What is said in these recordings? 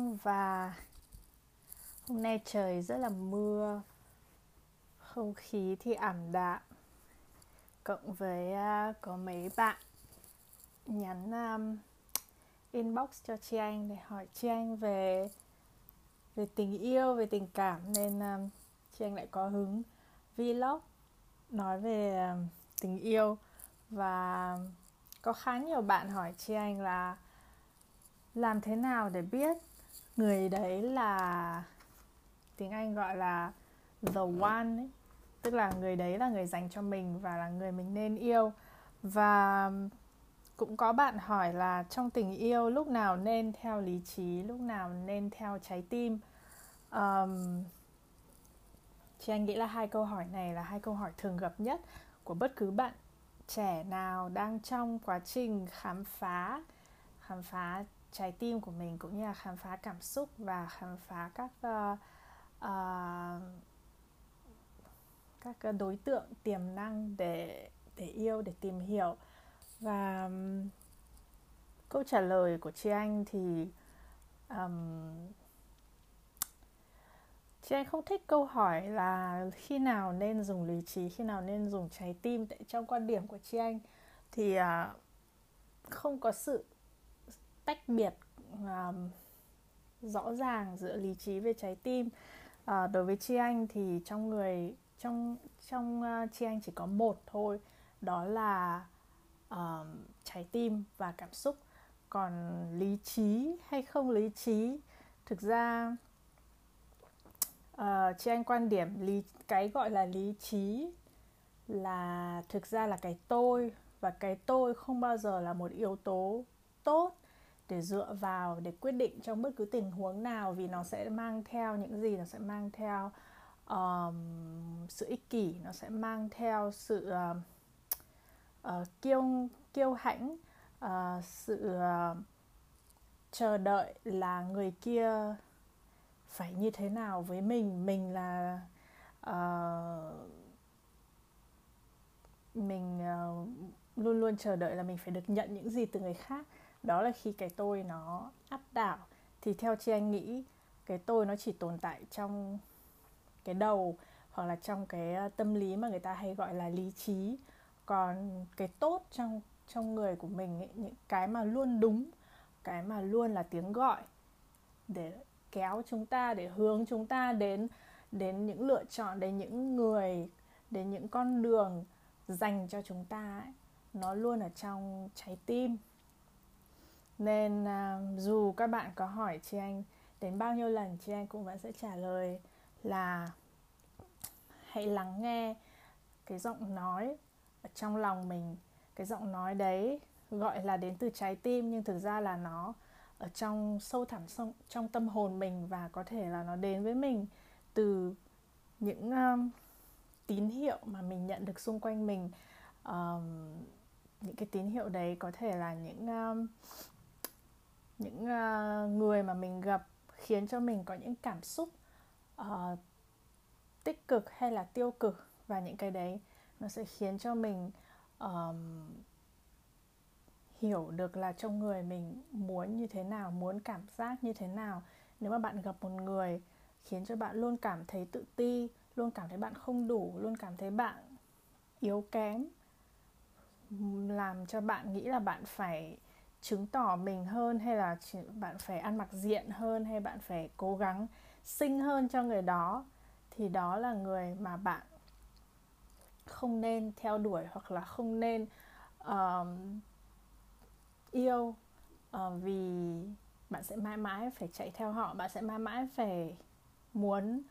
cơm và hôm nay trời rất là mưa, không khí thì ảm đạm. Cộng với uh, có mấy bạn nhắn um, inbox cho chị Anh để hỏi chị Anh về về tình yêu, về tình cảm nên à, um, chị Anh lại có hứng vlog nói về um, tình yêu và có khá nhiều bạn hỏi chị Anh là làm thế nào để biết người đấy là tiếng anh gọi là the one ấy. tức là người đấy là người dành cho mình và là người mình nên yêu và cũng có bạn hỏi là trong tình yêu lúc nào nên theo lý trí lúc nào nên theo trái tim um, chị anh nghĩ là hai câu hỏi này là hai câu hỏi thường gặp nhất của bất cứ bạn trẻ nào đang trong quá trình khám phá khám phá trái tim của mình cũng như là khám phá cảm xúc và khám phá các uh, uh, các ờ, đối tượng tiềm năng để để yêu để tìm hiểu. Và um, câu trả lời của chị anh thì um, chị anh không thích câu hỏi là khi nào nên dùng lý trí khi nào nên dùng trái tim. Tại trong quan điểm của chị anh thì uh, không có sự tách biệt um, rõ ràng giữa lý trí với trái tim. Uh, đối với chi anh thì trong người trong trong uh, chi anh chỉ có một thôi đó là uh, trái tim và cảm xúc. Còn lý trí hay không lý trí thực ra uh, chị anh quan điểm lý cái gọi là lý trí là thực ra là cái tôi. Và cái tôi không bao giờ là một yếu tố tốt để dựa vào để quyết định trong bất cứ tình huống nào vì nó sẽ mang theo những gì? Nó sẽ mang theo um, sự ích kỷ nó sẽ mang theo sự uh, uh, kiêu kiêu hãnh uh, sự uh, chờ đợi là người kia phải như thế nào với mình? Mình là uh, mình uh, luôn luôn chờ đợi là mình phải được nhận những gì từ người khác đó là khi cái tôi nó áp đảo thì theo chị anh nghĩ cái tôi nó chỉ tồn tại trong cái đầu hoặc là trong cái ờ, tâm lý mà người ta hay gọi là lý trí. Còn cái tốt trong trong người của mình ấy, những cái mà luôn đúng cái mà luôn là tiếng gọi để kéo chúng ta để hướng chúng ta đến đến những lựa chọn đến những người đến những con đường dành cho chúng ta ấy, nó luôn ở trong trái tim nên uh, dù các bạn có hỏi chị anh đến bao nhiêu lần chị anh cũng vẫn sẽ trả lời là hãy lắng nghe cái giọng nói ở trong lòng mình. Cái giọng nói đấy gọi là đến từ trái tim nhưng thực ra là nó ở trong sâu thẳm trong, trong tâm hồn mình và có thể là nó đến với mình từ những um, tín hiệu mà mình nhận được xung quanh mình. Um, những cái tín hiệu đấy có thể là những um, những uh, người mà mình gặp khiến cho mình có những cảm xúc uh, tích cực hay là tiêu cực và những cái đấy nó sẽ khiến cho mình um, hiểu được là trong người mình muốn như thế nào muốn cảm giác như thế nào. Nếu mà bạn gặp một người khiến cho bạn luôn cảm thấy tự ti luôn cảm thấy bạn không đủ luôn cảm thấy bạn yếu kém làm cho bạn nghĩ là bạn phải chứng tỏ mình hơn hay là bạn phải ăn mặc diện hơn hay bạn phải cố gắng xinh hơn cho người đó thì đó là người mà bạn không nên theo đuổi hoặc là không nên uh, yêu uh, vì bạn sẽ mãi mãi phải chạy theo họ bạn sẽ mãi mãi phải muốn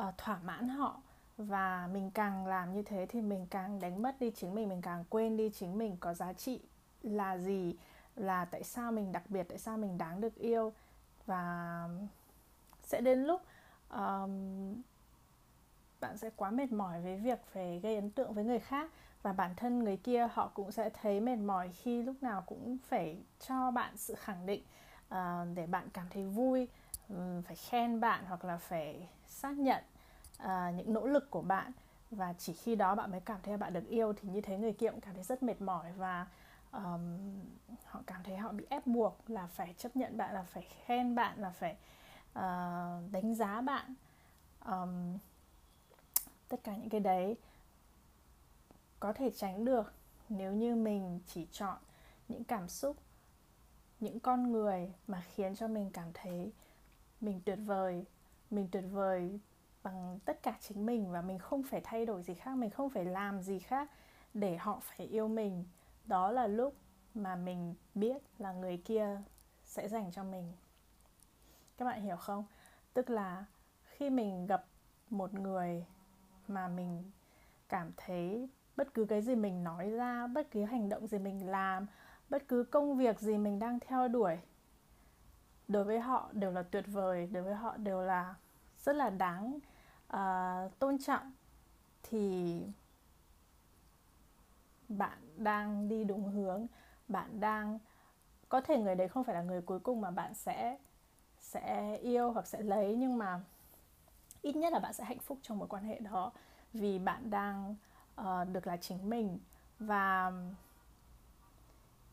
uh, thỏa mãn họ. Và mình càng làm như thế thì mình càng đánh mất đi chính mình mình càng quên đi chính mình có giá trị là gì là tại sao mình đặc biệt tại sao mình đáng được yêu. Và sẽ đến lúc um, bạn sẽ quá mệt mỏi với việc phải gây ấn tượng với người khác. Và bản thân người kia họ cũng sẽ thấy mệt mỏi khi lúc nào cũng phải cho bạn sự khẳng định uh, để bạn cảm thấy vui um, phải khen bạn hoặc là phải xác nhận uh, những nỗ lực của bạn. Và chỉ khi đó bạn mới cảm thấy bạn được yêu thì như thế người kia cũng cảm thấy rất mệt mỏi. Và um, họ cảm thấy họ bị ép buộc là phải chấp nhận bạn là phải khen bạn là phải uh, đánh giá bạn. Um, tất cả những cái đấy có thể tránh được nếu như mình chỉ chọn những cảm xúc những con người mà khiến cho mình cảm thấy mình tuyệt vời mình tuyệt vời bằng tất cả chính mình và mình không phải thay đổi gì khác mình không phải làm gì khác để họ phải yêu mình đó là lúc mà mình biết là người kia sẽ dành cho mình. Các bạn hiểu không? Tức là khi mình gặp một người mà mình cảm thấy bất cứ cái gì mình nói ra bất cứ hành động gì mình làm bất cứ công việc gì mình đang theo đuổi đối với họ đều là tuyệt vời đối với họ đều là rất là đáng uh, tôn trọng thì bạn đang đi đúng hướng bạn đang có thể người đấy không phải là người cuối cùng mà bạn sẽ sẽ yêu hoặc sẽ lấy nhưng mà ít nhất là bạn sẽ hạnh phúc trong mối quan hệ đó vì bạn đang uh, được là chính mình. Và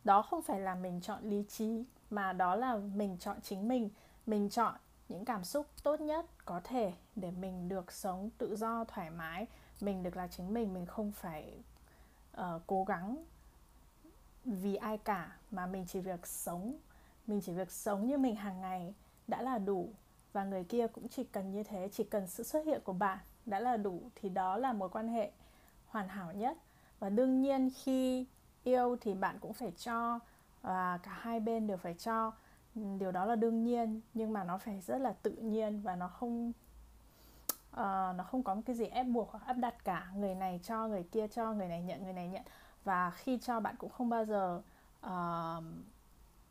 đó không phải là mình chọn lý trí mà đó là mình chọn chính mình. Mình chọn những cảm xúc tốt nhất có thể để mình được sống tự do thoải mái mình được là chính mình mình không phải uh, cố gắng vì ai cả mà mình chỉ việc sống. Mình chỉ việc sống như mình hàng ngày đã là đủ và người kia cũng chỉ cần như thế chỉ cần sự xuất hiện của bạn đã là đủ thì đó là mối quan hệ hoàn hảo nhất. Và đương nhiên khi yêu thì bạn cũng phải cho và cả hai bên đều phải cho. Điều đó là đương nhiên nhưng mà nó phải rất là tự nhiên và nó không uh, nó không có một cái gì ép buộc hoặc áp đặt cả. Người này cho người kia cho người này nhận người này nhận. Và khi cho bạn cũng không bao giờ uh,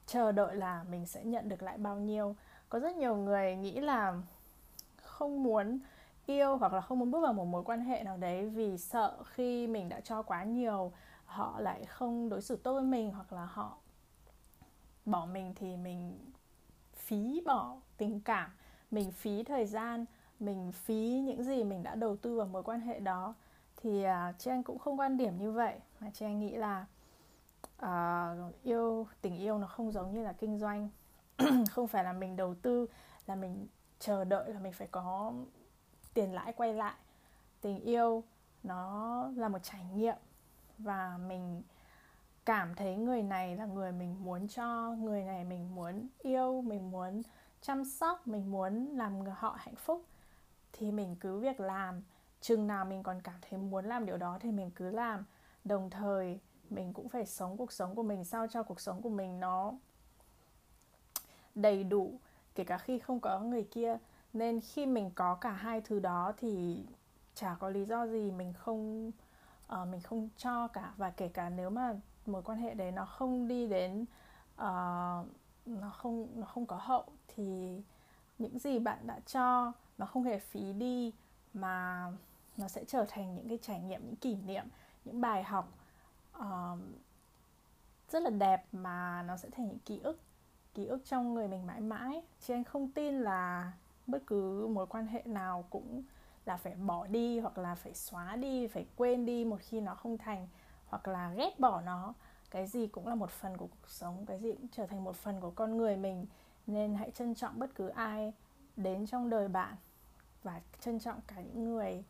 chờ đợi là mình sẽ nhận được lại bao nhiêu. Có rất nhiều người nghĩ là không muốn yêu hoặc là không muốn bước vào một mối quan hệ nào đấy vì sợ khi mình đã cho quá nhiều họ lại không đối xử tốt với mình hoặc là họ bỏ mình thì mình phí bỏ tình cảm mình phí thời gian mình phí những gì mình đã đầu tư vào mối quan hệ đó. Thì uh, chị anh cũng không quan điểm như vậy mà chị anh nghĩ là uh, yêu tình yêu nó không giống như là kinh doanh. Không phải là mình đầu tư là mình chờ đợi là mình phải có tiền lãi quay lại. Tình yêu nó là một trải nghiệm và mình cảm thấy người này là người mình muốn cho người này mình muốn yêu mình muốn chăm sóc mình muốn làm họ hạnh phúc thì mình cứ việc làm. Chừng nào mình còn cảm thấy muốn làm điều đó thì mình cứ làm. Đồng thời mình cũng phải sống cuộc sống của mình sao cho cuộc sống của mình nó đầy đủ kể cả khi không có người kia. Nên khi mình có cả hai thứ đó thì chả có lý do gì mình không uh, mình không cho cả. Và kể cả nếu mà mối quan hệ đấy nó không đi đến uh, nó không nó không có hậu thì những gì bạn đã cho nó không hề phí đi mà nó sẽ trở thành những cái trải nghiệm những kỷ niệm những bài học uh, rất là đẹp mà nó sẽ thành những ký ức ký ức trong người mình mãi mãi. Chứ anh không tin là bất cứ mối quan hệ nào cũng là phải bỏ đi hoặc là phải xóa đi phải quên đi một khi nó không thành hoặc là ghét bỏ nó. Cái gì cũng là một phần của cuộc sống cái gì cũng trở thành một phần của con người mình nên hãy trân trọng bất cứ ai đến trong đời bạn và trân trọng cả những người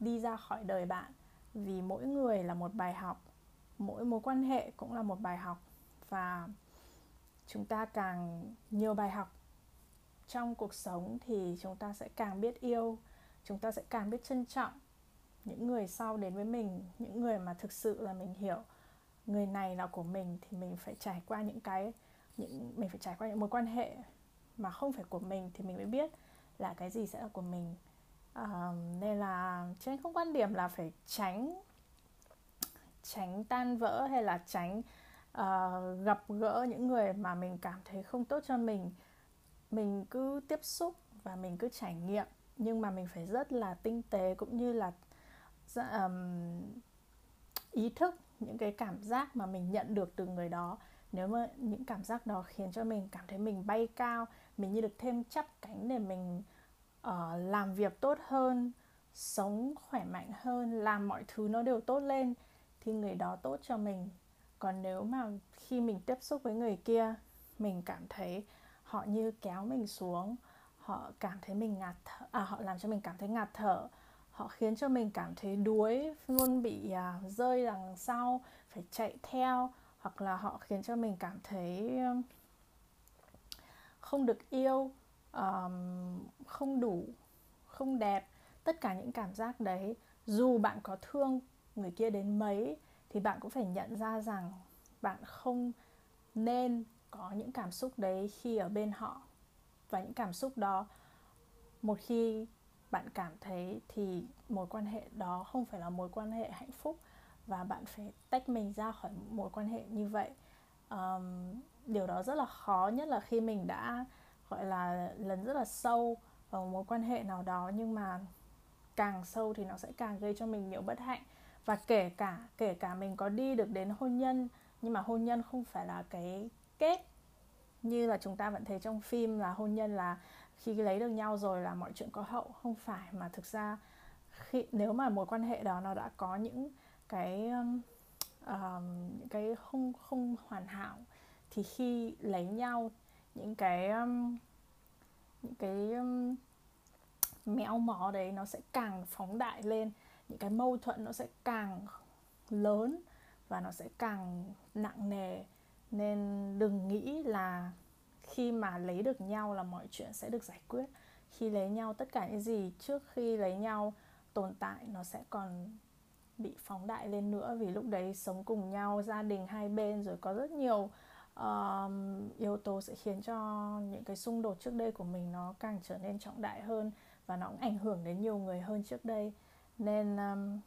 đi ra khỏi đời bạn. Vì mỗi người là một bài học, mỗi mối quan hệ cũng là một bài học và chúng ta càng nhiều bài học trong cuộc sống thì chúng ta sẽ càng biết yêu, chúng ta sẽ càng biết trân trọng những người sau đến với mình, những người mà thực sự là mình hiểu người này là của mình thì mình phải trải qua những cái những mình phải trải qua những mối quan hệ mà không phải của mình thì mình mới biết là cái gì sẽ là của mình. Uh, nên là trên không quan điểm là phải tránh tránh tan vỡ hay là tránh uh, gặp gỡ những người mà mình cảm thấy không tốt cho mình. Mình cứ tiếp xúc và mình cứ trải nghiệm nhưng mà mình phải rất là tinh tế cũng như là um, ý thức những cái cảm giác mà mình nhận được từ người đó nếu mà những cảm giác đó khiến cho mình cảm thấy mình bay cao mình như được thêm chắp cánh để mình uh, làm việc tốt hơn sống khỏe mạnh hơn làm mọi thứ nó đều tốt lên thì người đó tốt cho mình. Còn nếu mà khi mình tiếp xúc với người kia mình cảm thấy họ như kéo mình xuống họ cảm thấy mình ngạt thở, à họ làm cho mình cảm thấy ngạt thở họ khiến cho mình cảm thấy đuối luôn bị à, rơi đằng sau phải chạy theo hoặc là họ khiến cho mình cảm thấy um, không được yêu um, không đủ không đẹp tất cả những cảm giác đấy. Dù bạn có thương người kia đến mấy thì bạn cũng phải nhận ra rằng bạn không nên có những cảm xúc đấy khi ở bên họ. Và những cảm xúc đó một khi bạn cảm thấy thì mối quan hệ đó không phải là mối quan hệ hạnh phúc và bạn phải tách mình ra khỏi mối quan hệ như vậy. Um, điều đó rất là khó nhất là khi mình đã gọi là lấn rất là sâu vào mối quan hệ nào đó nhưng mà càng sâu thì nó sẽ càng gây cho mình nhiều bất hạnh. Và kể cả kể cả mình có đi được đến hôn nhân nhưng mà hôn nhân không phải là cái kết như là chúng ta vẫn thấy trong phim là hôn nhân là khi lấy được nhau rồi là mọi chuyện có hậu. Không phải mà thực ra khi nếu mà mối quan hệ đó nó đã có những cái um, um, những cái không không hoàn hảo thì khi lấy nhau những cái um, những cái um, méo mó đấy nó sẽ càng phóng đại lên những cái mâu thuẫn nó sẽ càng lớn và nó sẽ càng nặng nề. Nên đừng nghĩ là khi mà lấy được nhau là mọi chuyện sẽ được giải quyết. Khi lấy nhau tất cả những gì trước khi lấy nhau tồn tại nó sẽ còn bị phóng đại lên nữa vì lúc đấy sống cùng nhau gia đình hai bên rồi có rất nhiều uh, yếu tố sẽ khiến cho những cái xung đột trước đây của mình nó càng trở nên trọng đại hơn và nó cũng ảnh hưởng đến nhiều người hơn trước đây. Nên um,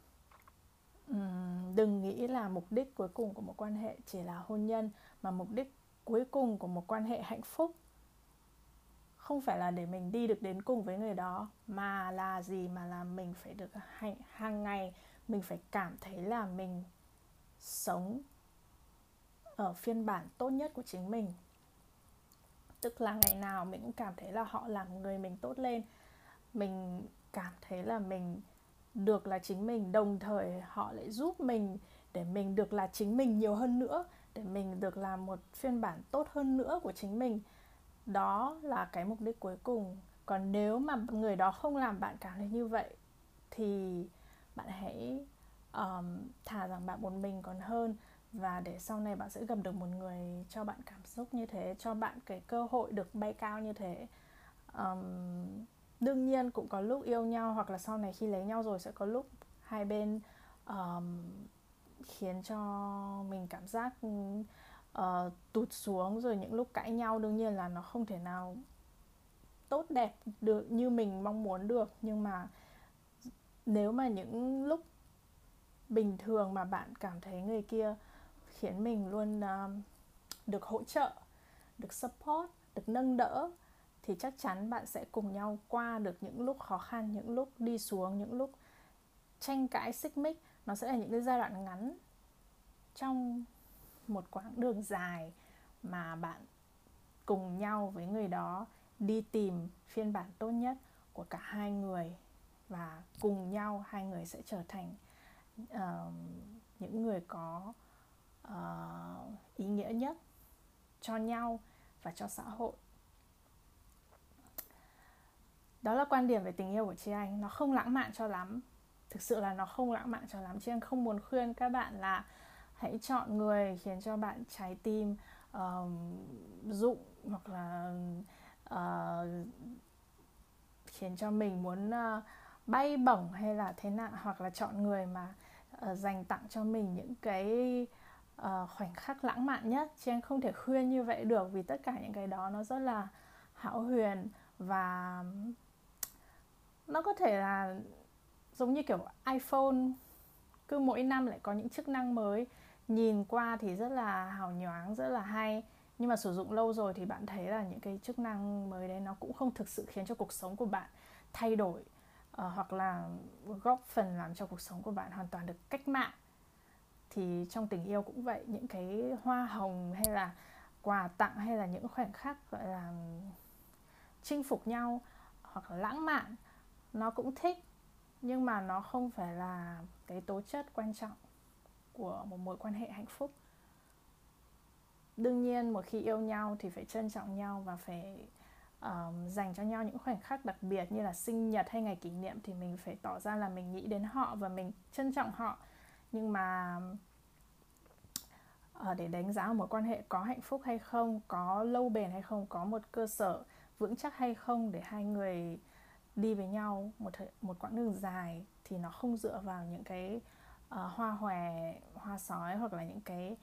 um, đừng nghĩ là mục đích cuối cùng của một quan hệ chỉ là hôn nhân mà mục đích cuối cùng của một quan hệ hạnh phúc không phải là để mình đi được đến cùng với người đó mà là gì? Mà là mình phải được hạnh hàng ngày mình phải cảm thấy là mình sống ở phiên bản tốt nhất của chính mình. Tức là ngày nào mình cũng cảm thấy là họ làm người mình tốt lên. Mình cảm thấy là mình được là chính mình, đồng thời họ lại giúp mình để mình được là chính mình nhiều hơn nữa, để mình được làm một phiên bản tốt hơn nữa của chính mình. Đó là cái mục đích cuối cùng. Còn nếu mà người đó không làm bạn cảm thấy như vậy, thì bạn hãy um, thà rằng bạn một mình còn hơn và để sau này bạn sẽ gặp được một người cho bạn cảm xúc như thế cho bạn cái cơ hội được bay cao như thế. Um, đương nhiên cũng có lúc yêu nhau hoặc là sau này khi lấy nhau rồi sẽ có lúc hai bên um, khiến cho mình cảm giác uh, tụt xuống rồi những lúc cãi nhau. Đương nhiên là nó không thể nào tốt đẹp được như mình mong muốn được nhưng mà nếu mà những lúc bình thường mà bạn cảm thấy người kia khiến mình luôn uh, được hỗ trợ được support được nâng đỡ thì chắc chắn bạn sẽ cùng nhau qua được những lúc khó khăn những lúc đi xuống những lúc tranh cãi xích mích. Nó sẽ là những cái giai đoạn ngắn trong một quãng đường dài mà bạn cùng nhau với người đó đi tìm phiên bản tốt nhất của cả hai người và cùng nhau hai người sẽ trở thành uh, những người có uh, ý nghĩa nhất cho nhau và cho xã hội. Đó là quan điểm về tình yêu của chị anh. Nó không lãng mạn cho lắm. Thực sự là nó không lãng mạn cho lắm. Chị anh không muốn khuyên các bạn là hãy chọn người khiến cho bạn trái tim uh, rụng hoặc là uh, khiến cho mình muốn uh, bay bổng hay là thế nào hoặc là chọn người mà uh, dành tặng cho mình những cái uh, khoảnh khắc lãng mạn nhất. Chị em không thể khuyên như vậy được vì tất cả những cái đó nó rất là hão huyền và nó có thể là giống như kiểu iPhone cứ mỗi năm lại có những chức năng mới. Nhìn qua thì rất là hào nhoáng rất là hay. Nhưng mà sử dụng lâu rồi thì bạn thấy là những cái chức năng mới đấy nó cũng không thực sự khiến cho cuộc sống của bạn thay đổi uh, hoặc là góp phần làm cho cuộc sống của bạn hoàn toàn được cách mạng. Thì trong tình yêu cũng vậy những cái hoa hồng hay là quà tặng hay là những khoảnh khắc gọi là chinh phục nhau hoặc là lãng mạn nó cũng thích nhưng mà nó không phải là cái tố chất quan trọng của một mối quan hệ hạnh phúc. Đương nhiên một khi yêu nhau thì phải trân trọng nhau và phải um, dành cho nhau những khoảnh khắc đặc biệt như là sinh nhật hay ngày kỷ niệm thì mình phải tỏ ra là mình nghĩ đến họ và mình trân trọng họ. Nhưng mà uh, để đánh giá một mối quan hệ có hạnh phúc hay không có lâu bền hay không có một cơ sở vững chắc hay không để hai người đi với nhau một thời, một quãng đường dài thì nó không dựa vào những cái uh, hoa hòe hoa sói hoặc là những cái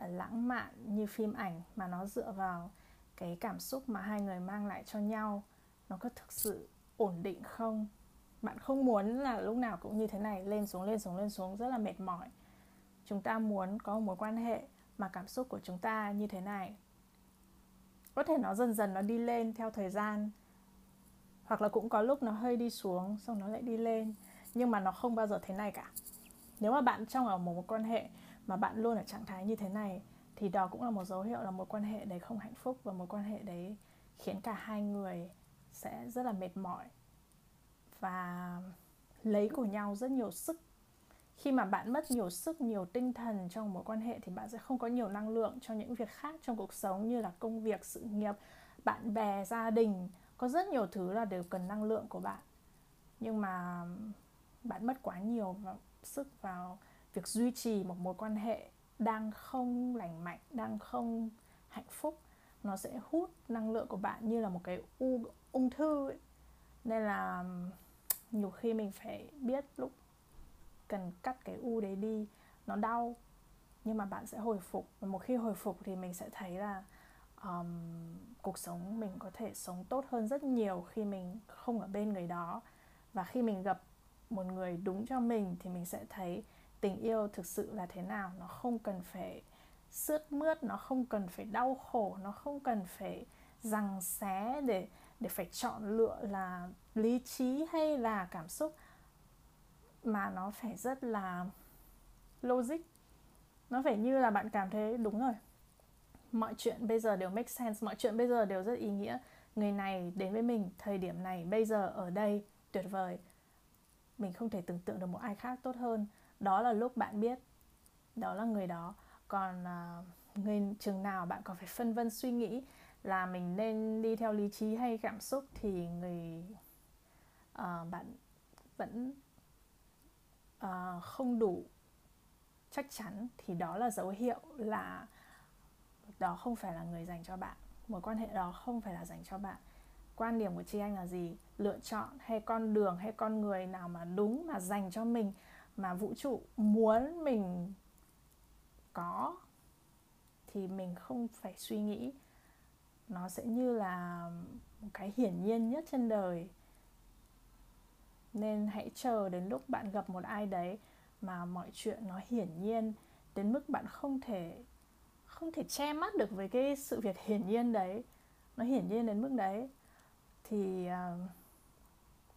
uh, lãng mạn như phim ảnh mà nó dựa vào cái cảm xúc mà hai người mang lại cho nhau, nó có thực sự ổn định không? Bạn không muốn là lúc nào cũng như thế này, lên xuống lên xuống lên xuống, rất là mệt mỏi. Chúng ta muốn có một mối quan hệ mà cảm xúc của chúng ta như thế này. Có thể nó dần dần nó đi lên theo thời gian, hoặc là cũng có lúc nó hơi đi xuống, xong nó lại đi lên. Nhưng mà nó không bao giờ thế này cả. Nếu mà bạn trong ở một mối quan hệ mà bạn luôn ở trạng thái như thế này thì đó cũng là một dấu hiệu là một quan hệ đấy không hạnh phúc và một quan hệ đấy khiến cả hai người sẽ rất là mệt mỏi và lấy của nhau rất nhiều sức. Khi mà bạn mất nhiều sức, nhiều tinh thần trong mối quan hệ thì bạn sẽ không có nhiều năng lượng cho những việc khác trong cuộc sống như là công việc, sự nghiệp, bạn bè, gia đình. Có rất nhiều thứ là đều cần năng lượng của bạn. Nhưng mà bạn mất quá nhiều sức vào việc duy trì một mối quan hệ đang không lành mạnh đang không hạnh phúc nó sẽ hút năng lượng của bạn như là một cái u ung thư ấy. nên là nhiều khi mình phải biết lúc cần cắt cái u đấy đi nó đau nhưng mà bạn sẽ hồi phục và một khi hồi phục thì mình sẽ thấy là um, cuộc sống mình có thể sống tốt hơn rất nhiều khi mình không ở bên người đó và khi mình gặp một người đúng cho mình thì mình sẽ thấy tình yêu thực sự là thế nào, nó không cần phải sướt mướt, nó không cần phải đau khổ, nó không cần phải rằng xé để để phải chọn lựa là lý trí hay là cảm xúc, mà nó phải rất là logic. Nó phải như là bạn cảm thấy, đúng rồi, mọi chuyện bây giờ đều make sense, mọi chuyện bây giờ đều rất ý nghĩa. Người này đến với mình, thời điểm này, bây giờ, ở đây, tuyệt vời. Mình không thể tưởng tượng được một ai khác tốt hơn đó là lúc bạn biết đó là người đó. Còn uh, người chừng nào bạn còn phải phân vân suy nghĩ là mình nên đi theo lý trí hay cảm xúc thì người uh, bạn vẫn uh, không đủ chắc chắn thì đó là dấu hiệu là đó không phải là người dành cho bạn. Mối quan hệ đó không phải là dành cho bạn. Quan điểm của chị anh là gì? Lựa chọn hay con đường hay con người nào mà đúng mà dành cho mình mà vũ trụ muốn mình có thì mình không phải suy nghĩ. Nó sẽ như là một cái hiển nhiên nhất trên đời. Nên hãy chờ đến lúc bạn gặp một ai đấy mà mọi chuyện nó hiển nhiên đến mức bạn không thể không thể che mắt được với cái sự việc hiển nhiên đấy. Nó hiển nhiên đến mức đấy. Thì uh,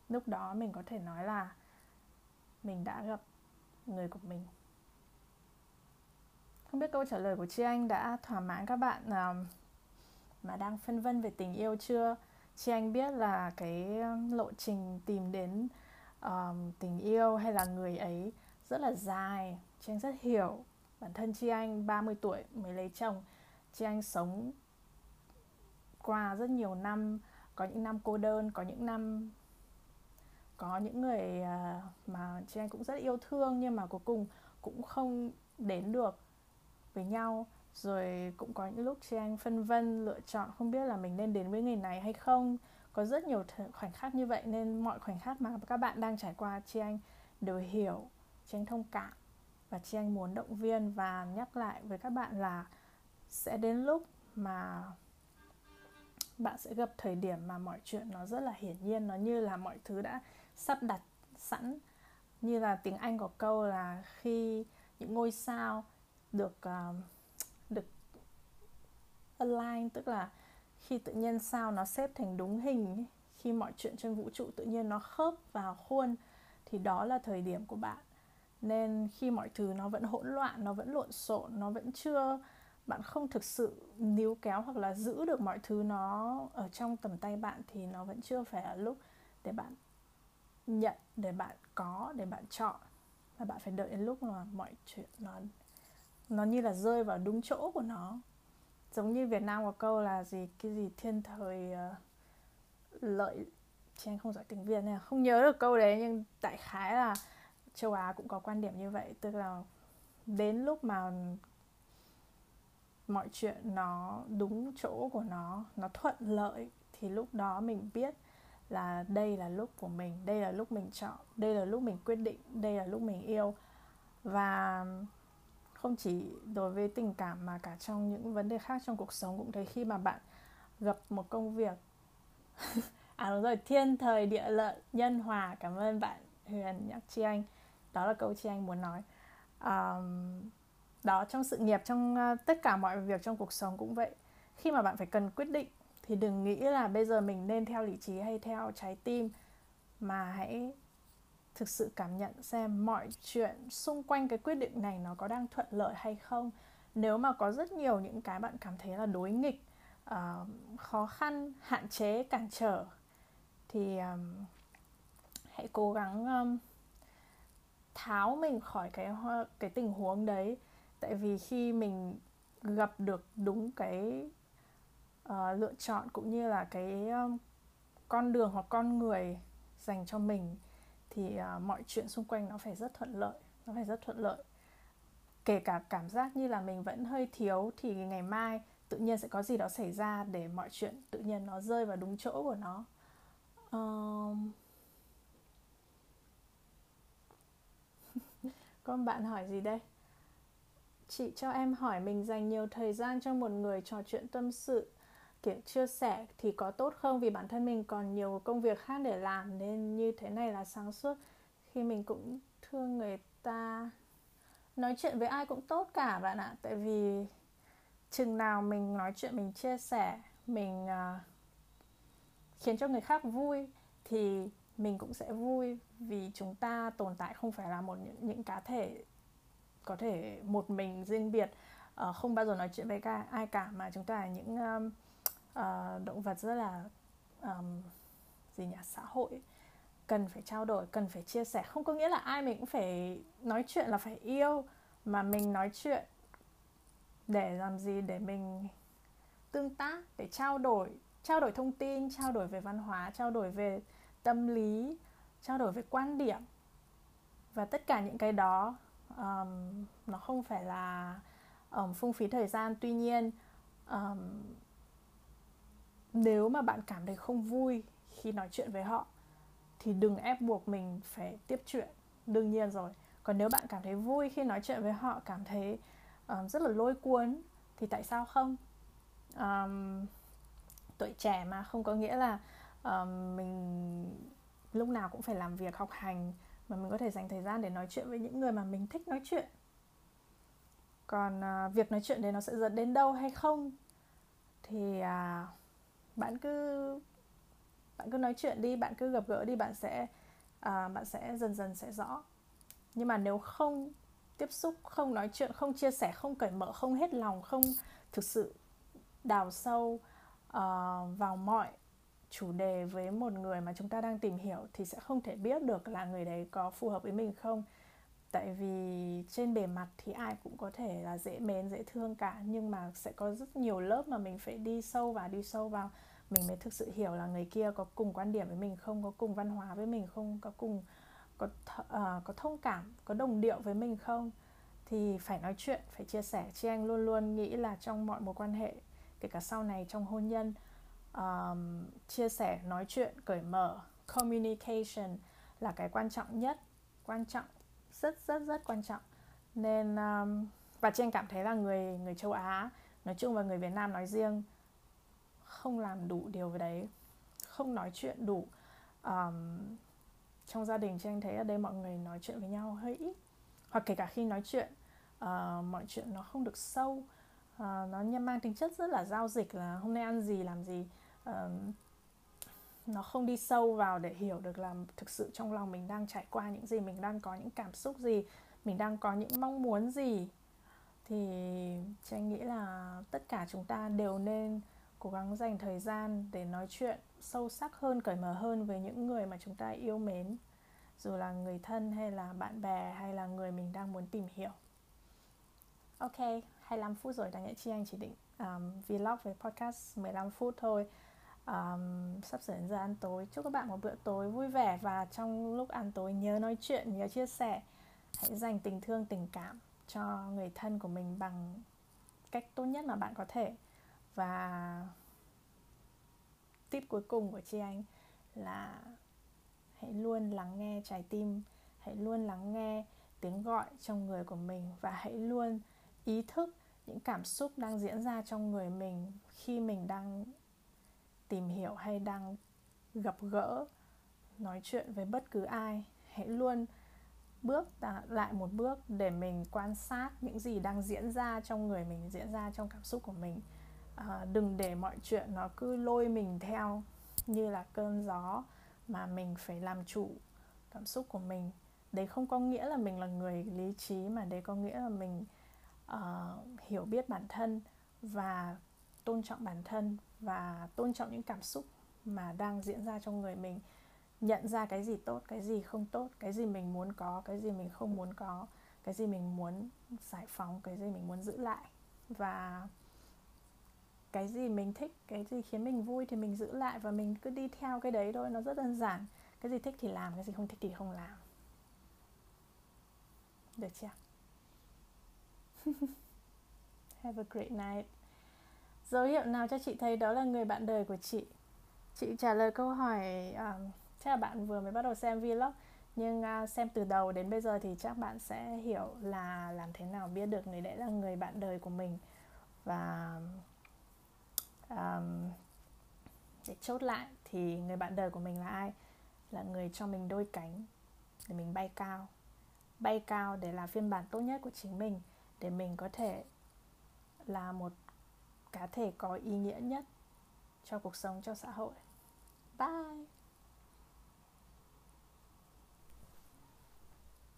lúc đó mình có thể nói là mình đã gặp người của mình. Không biết câu trả lời của chị anh đã thỏa mãn các bạn uh, mà đang phân vân về tình yêu chưa? Chị anh biết là cái lộ trình tìm đến uh, tình yêu hay là người ấy rất là dài. Chị anh rất hiểu bản thân chị anh 30 tuổi mới lấy chồng. Chị anh sống qua rất nhiều năm có những năm cô đơn có những năm có những người à, mà chị anh cũng rất yêu thương nhưng mà cuối cùng cũng không đến được với nhau. Rồi cũng có những lúc chị anh phân vân, lựa chọn không biết là mình nên đến với người này hay không. Có rất nhiều khoảnh khắc như vậy nên mọi khoảnh khắc mà các bạn đang trải qua, chị anh đều hiểu, chị anh thông cảm và chị anh muốn động viên và nhắc lại với các bạn là sẽ đến lúc mà bạn sẽ gặp thời điểm mà mọi chuyện nó rất là hiển nhiên, nó như là mọi thứ đã sắp đặt sẵn. Như là tiếng anh có câu là khi những ngôi sao được uh, được align tức là khi tự nhiên sao nó xếp thành đúng hình khi mọi chuyện trên vũ trụ tự nhiên nó khớp vào khuôn thì đó là thời điểm của bạn. Nên khi mọi thứ nó vẫn hỗn loạn nó vẫn lộn xộn nó vẫn chưa bạn không thực sự níu kéo hoặc là giữ được mọi thứ nó ở trong tầm tay bạn thì nó vẫn chưa phải là lúc để bạn nhận để bạn có để bạn chọn. Và bạn phải đợi đến lúc mà mọi chuyện nó nó như là rơi vào đúng chỗ của nó. Giống như Việt Nam có câu là gì cái gì thiên thời uh, lợi chị anh không giỏi tiếng Việt này không nhớ được câu đấy nhưng đại khái là châu Á cũng có quan điểm như vậy. Tức là đến lúc mà mọi chuyện nó đúng chỗ của nó nó thuận lợi thì lúc đó mình biết là đây là lúc của mình đây là lúc mình chọn đây là lúc mình quyết định đây là lúc mình yêu. Và không chỉ đối với tình cảm mà cả trong những vấn đề khác trong cuộc sống cũng thấy khi mà bạn gặp một công việc à đúng rồi thiên thời địa lợi nhân hòa cảm ơn bạn huyền nhắc chi anh. Đó là câu chi anh muốn nói. Um, đó trong sự nghiệp trong uh, tất cả mọi việc trong cuộc sống cũng vậy. Khi mà bạn phải cần quyết định thì đừng nghĩ là bây giờ mình nên theo lý trí hay theo trái tim mà hãy thực sự cảm nhận xem mọi chuyện xung quanh cái quyết định này nó có đang thuận lợi hay không. Nếu mà có rất nhiều những cái bạn cảm thấy là đối nghịch uh, khó khăn hạn chế cản trở thì um, hãy cố gắng um, tháo mình khỏi cái cái tình huống đấy. Tại vì khi mình gặp được đúng cái uh, lựa chọn cũng như là cái um, con đường hoặc con người dành cho mình thì uh, mọi chuyện xung quanh nó phải rất thuận lợi nó phải rất thuận lợi. Kể cả cảm giác như là mình vẫn hơi thiếu thì ngày mai tự nhiên sẽ có gì đó xảy ra để mọi chuyện tự nhiên nó rơi vào đúng chỗ của nó. Um... con bạn hỏi gì đây? Chị cho em hỏi mình dành nhiều thời gian cho một người trò chuyện tâm sự kiểu chia sẻ thì có tốt không? Vì bản thân mình còn nhiều công việc khác để làm nên như thế này là sáng suốt. Khi mình cũng thương người ta nói chuyện với ai cũng tốt cả bạn ạ. Tại vì chừng nào mình nói chuyện mình chia sẻ mình uh, khiến cho người khác vui thì mình cũng sẽ vui. Vì chúng ta tồn tại không phải là một những, những cá thể có thể một mình riêng biệt uh, không bao giờ nói chuyện với cả ai cả mà chúng ta là những um, uh, động vật rất là um, gì nhỉ xã hội. Cần phải trao đổi cần phải chia sẻ. Không có nghĩa là ai mình cũng phải nói chuyện là phải yêu mà mình nói chuyện để làm gì? Để mình tương tác để trao đổi trao đổi thông tin trao đổi về văn hóa trao đổi về tâm lý trao đổi về quan điểm. Và tất cả những cái đó um, nó không phải là um, phung phí thời gian. Tuy nhiên um, nếu mà bạn cảm thấy không vui khi nói chuyện với họ thì đừng ép buộc mình phải tiếp chuyện. Đương nhiên rồi. Còn nếu bạn cảm thấy vui khi nói chuyện với họ cảm thấy um, rất là lôi cuốn thì tại sao không? Um, tuổi trẻ mà không có nghĩa là um, mình lúc nào cũng phải làm việc học hành mà mình có thể dành thời gian để nói chuyện với những người mà mình thích nói chuyện. Còn uh, việc nói chuyện đấy nó sẽ dẫn đến đâu hay không? Thì uh, bạn cứ bạn cứ nói chuyện đi bạn cứ gặp gỡ đi bạn sẽ à, bạn sẽ dần dần sẽ rõ. Nhưng mà nếu không tiếp xúc không nói chuyện không chia sẻ không cởi mở không hết lòng không thực sự đào sâu uh, vào mọi chủ đề với một người mà chúng ta đang tìm hiểu thì sẽ không thể biết được là người đấy có phù hợp với mình không tại vì trên bề mặt thì ai cũng có thể là dễ mến dễ thương cả nhưng mà sẽ có rất nhiều lớp mà mình phải đi sâu và đi sâu vào. Mình mới thực sự hiểu là người kia có cùng quan điểm với mình không có cùng văn hóa với mình không có cùng có th- uh, có thông cảm có đồng điệu với mình không. Thì phải nói chuyện phải chia sẻ. Chị anh luôn luôn nghĩ là trong mọi mối quan hệ kể cả sau này trong hôn nhân um, chia sẻ nói chuyện cởi mở communication là cái quan trọng nhất quan trọng rất rất rất quan trọng. Nên um, và chị cảm thấy là người người châu Á nói chung và người Việt Nam nói riêng không làm đủ điều về đấy không nói chuyện đủ. Um, trong gia đình chị thấy ở đây mọi người nói chuyện với nhau hơi ít hoặc kể cả khi nói chuyện uh, mọi chuyện nó không được sâu uh, nó mang tính chất rất là giao dịch là hôm nay ăn gì làm gì. Uh, nó không đi sâu vào để hiểu được là thực sự trong lòng mình đang trải qua những gì mình đang có những cảm xúc gì mình đang có những mong muốn gì. Thì chị nghĩ là tất cả chúng ta đều nên cố gắng dành thời gian để nói chuyện sâu sắc hơn cởi mở hơn với những người mà chúng ta yêu mến. Dù là người thân hay là bạn bè hay là người mình đang muốn tìm hiểu. Ok 25 phút rồi đáng nhẽ chi anh chỉ định um, vlog về podcast 15 phút thôi um, sắp sửa đến giờ ăn tối. Chúc các bạn một bữa tối vui vẻ và trong lúc ăn tối nhớ nói chuyện nhớ chia sẻ. Hãy dành tình thương tình cảm cho người thân của mình bằng cách tốt nhất mà bạn có thể. Và tip cuối cùng của chị anh là hãy luôn lắng nghe trái tim hãy luôn lắng nghe tiếng gọi trong người của mình và hãy luôn ý thức những cảm xúc đang diễn ra trong người mình khi mình đang tìm hiểu hay đang gặp gỡ nói chuyện với bất cứ ai hãy luôn bước lại một bước để mình quan sát những gì đang diễn ra trong người mình diễn ra trong cảm xúc của mình. À, đừng để mọi chuyện nó cứ lôi mình theo như là cơn gió mà mình phải làm chủ cảm xúc của mình. Đấy không có nghĩa là mình là người lý trí mà đấy có nghĩa là mình uh, hiểu biết bản thân và tôn trọng bản thân và tôn trọng những cảm xúc mà đang diễn ra trong người mình, nhận ra cái gì tốt, cái gì không tốt, cái gì mình muốn có, cái gì mình không muốn có, cái gì mình muốn giải phóng, cái gì mình muốn giữ lại. Và cái gì mình thích, cái gì khiến mình vui thì mình giữ lại và mình cứ đi theo cái đấy thôi, nó rất đơn giản. Cái gì thích thì làm, cái gì không thích thì không làm. Được chưa? Have a great night dấu hiệu nào cho chị thấy đó là người bạn đời của chị? Chị trả lời câu hỏi um, chắc là bạn vừa mới bắt đầu xem vlog. Nhưng uh, xem từ đầu đến bây giờ thì chắc bạn sẽ hiểu là làm thế nào biết được người đấy là người bạn đời của mình. Và um, để chốt lại thì người bạn đời của mình là ai? Là người cho mình đôi cánh để mình bay cao. Bay cao để là phiên bản tốt nhất của chính mình để mình có thể là một cá thể có ý nghĩa nhất cho cuộc sống cho xã hội. Bye!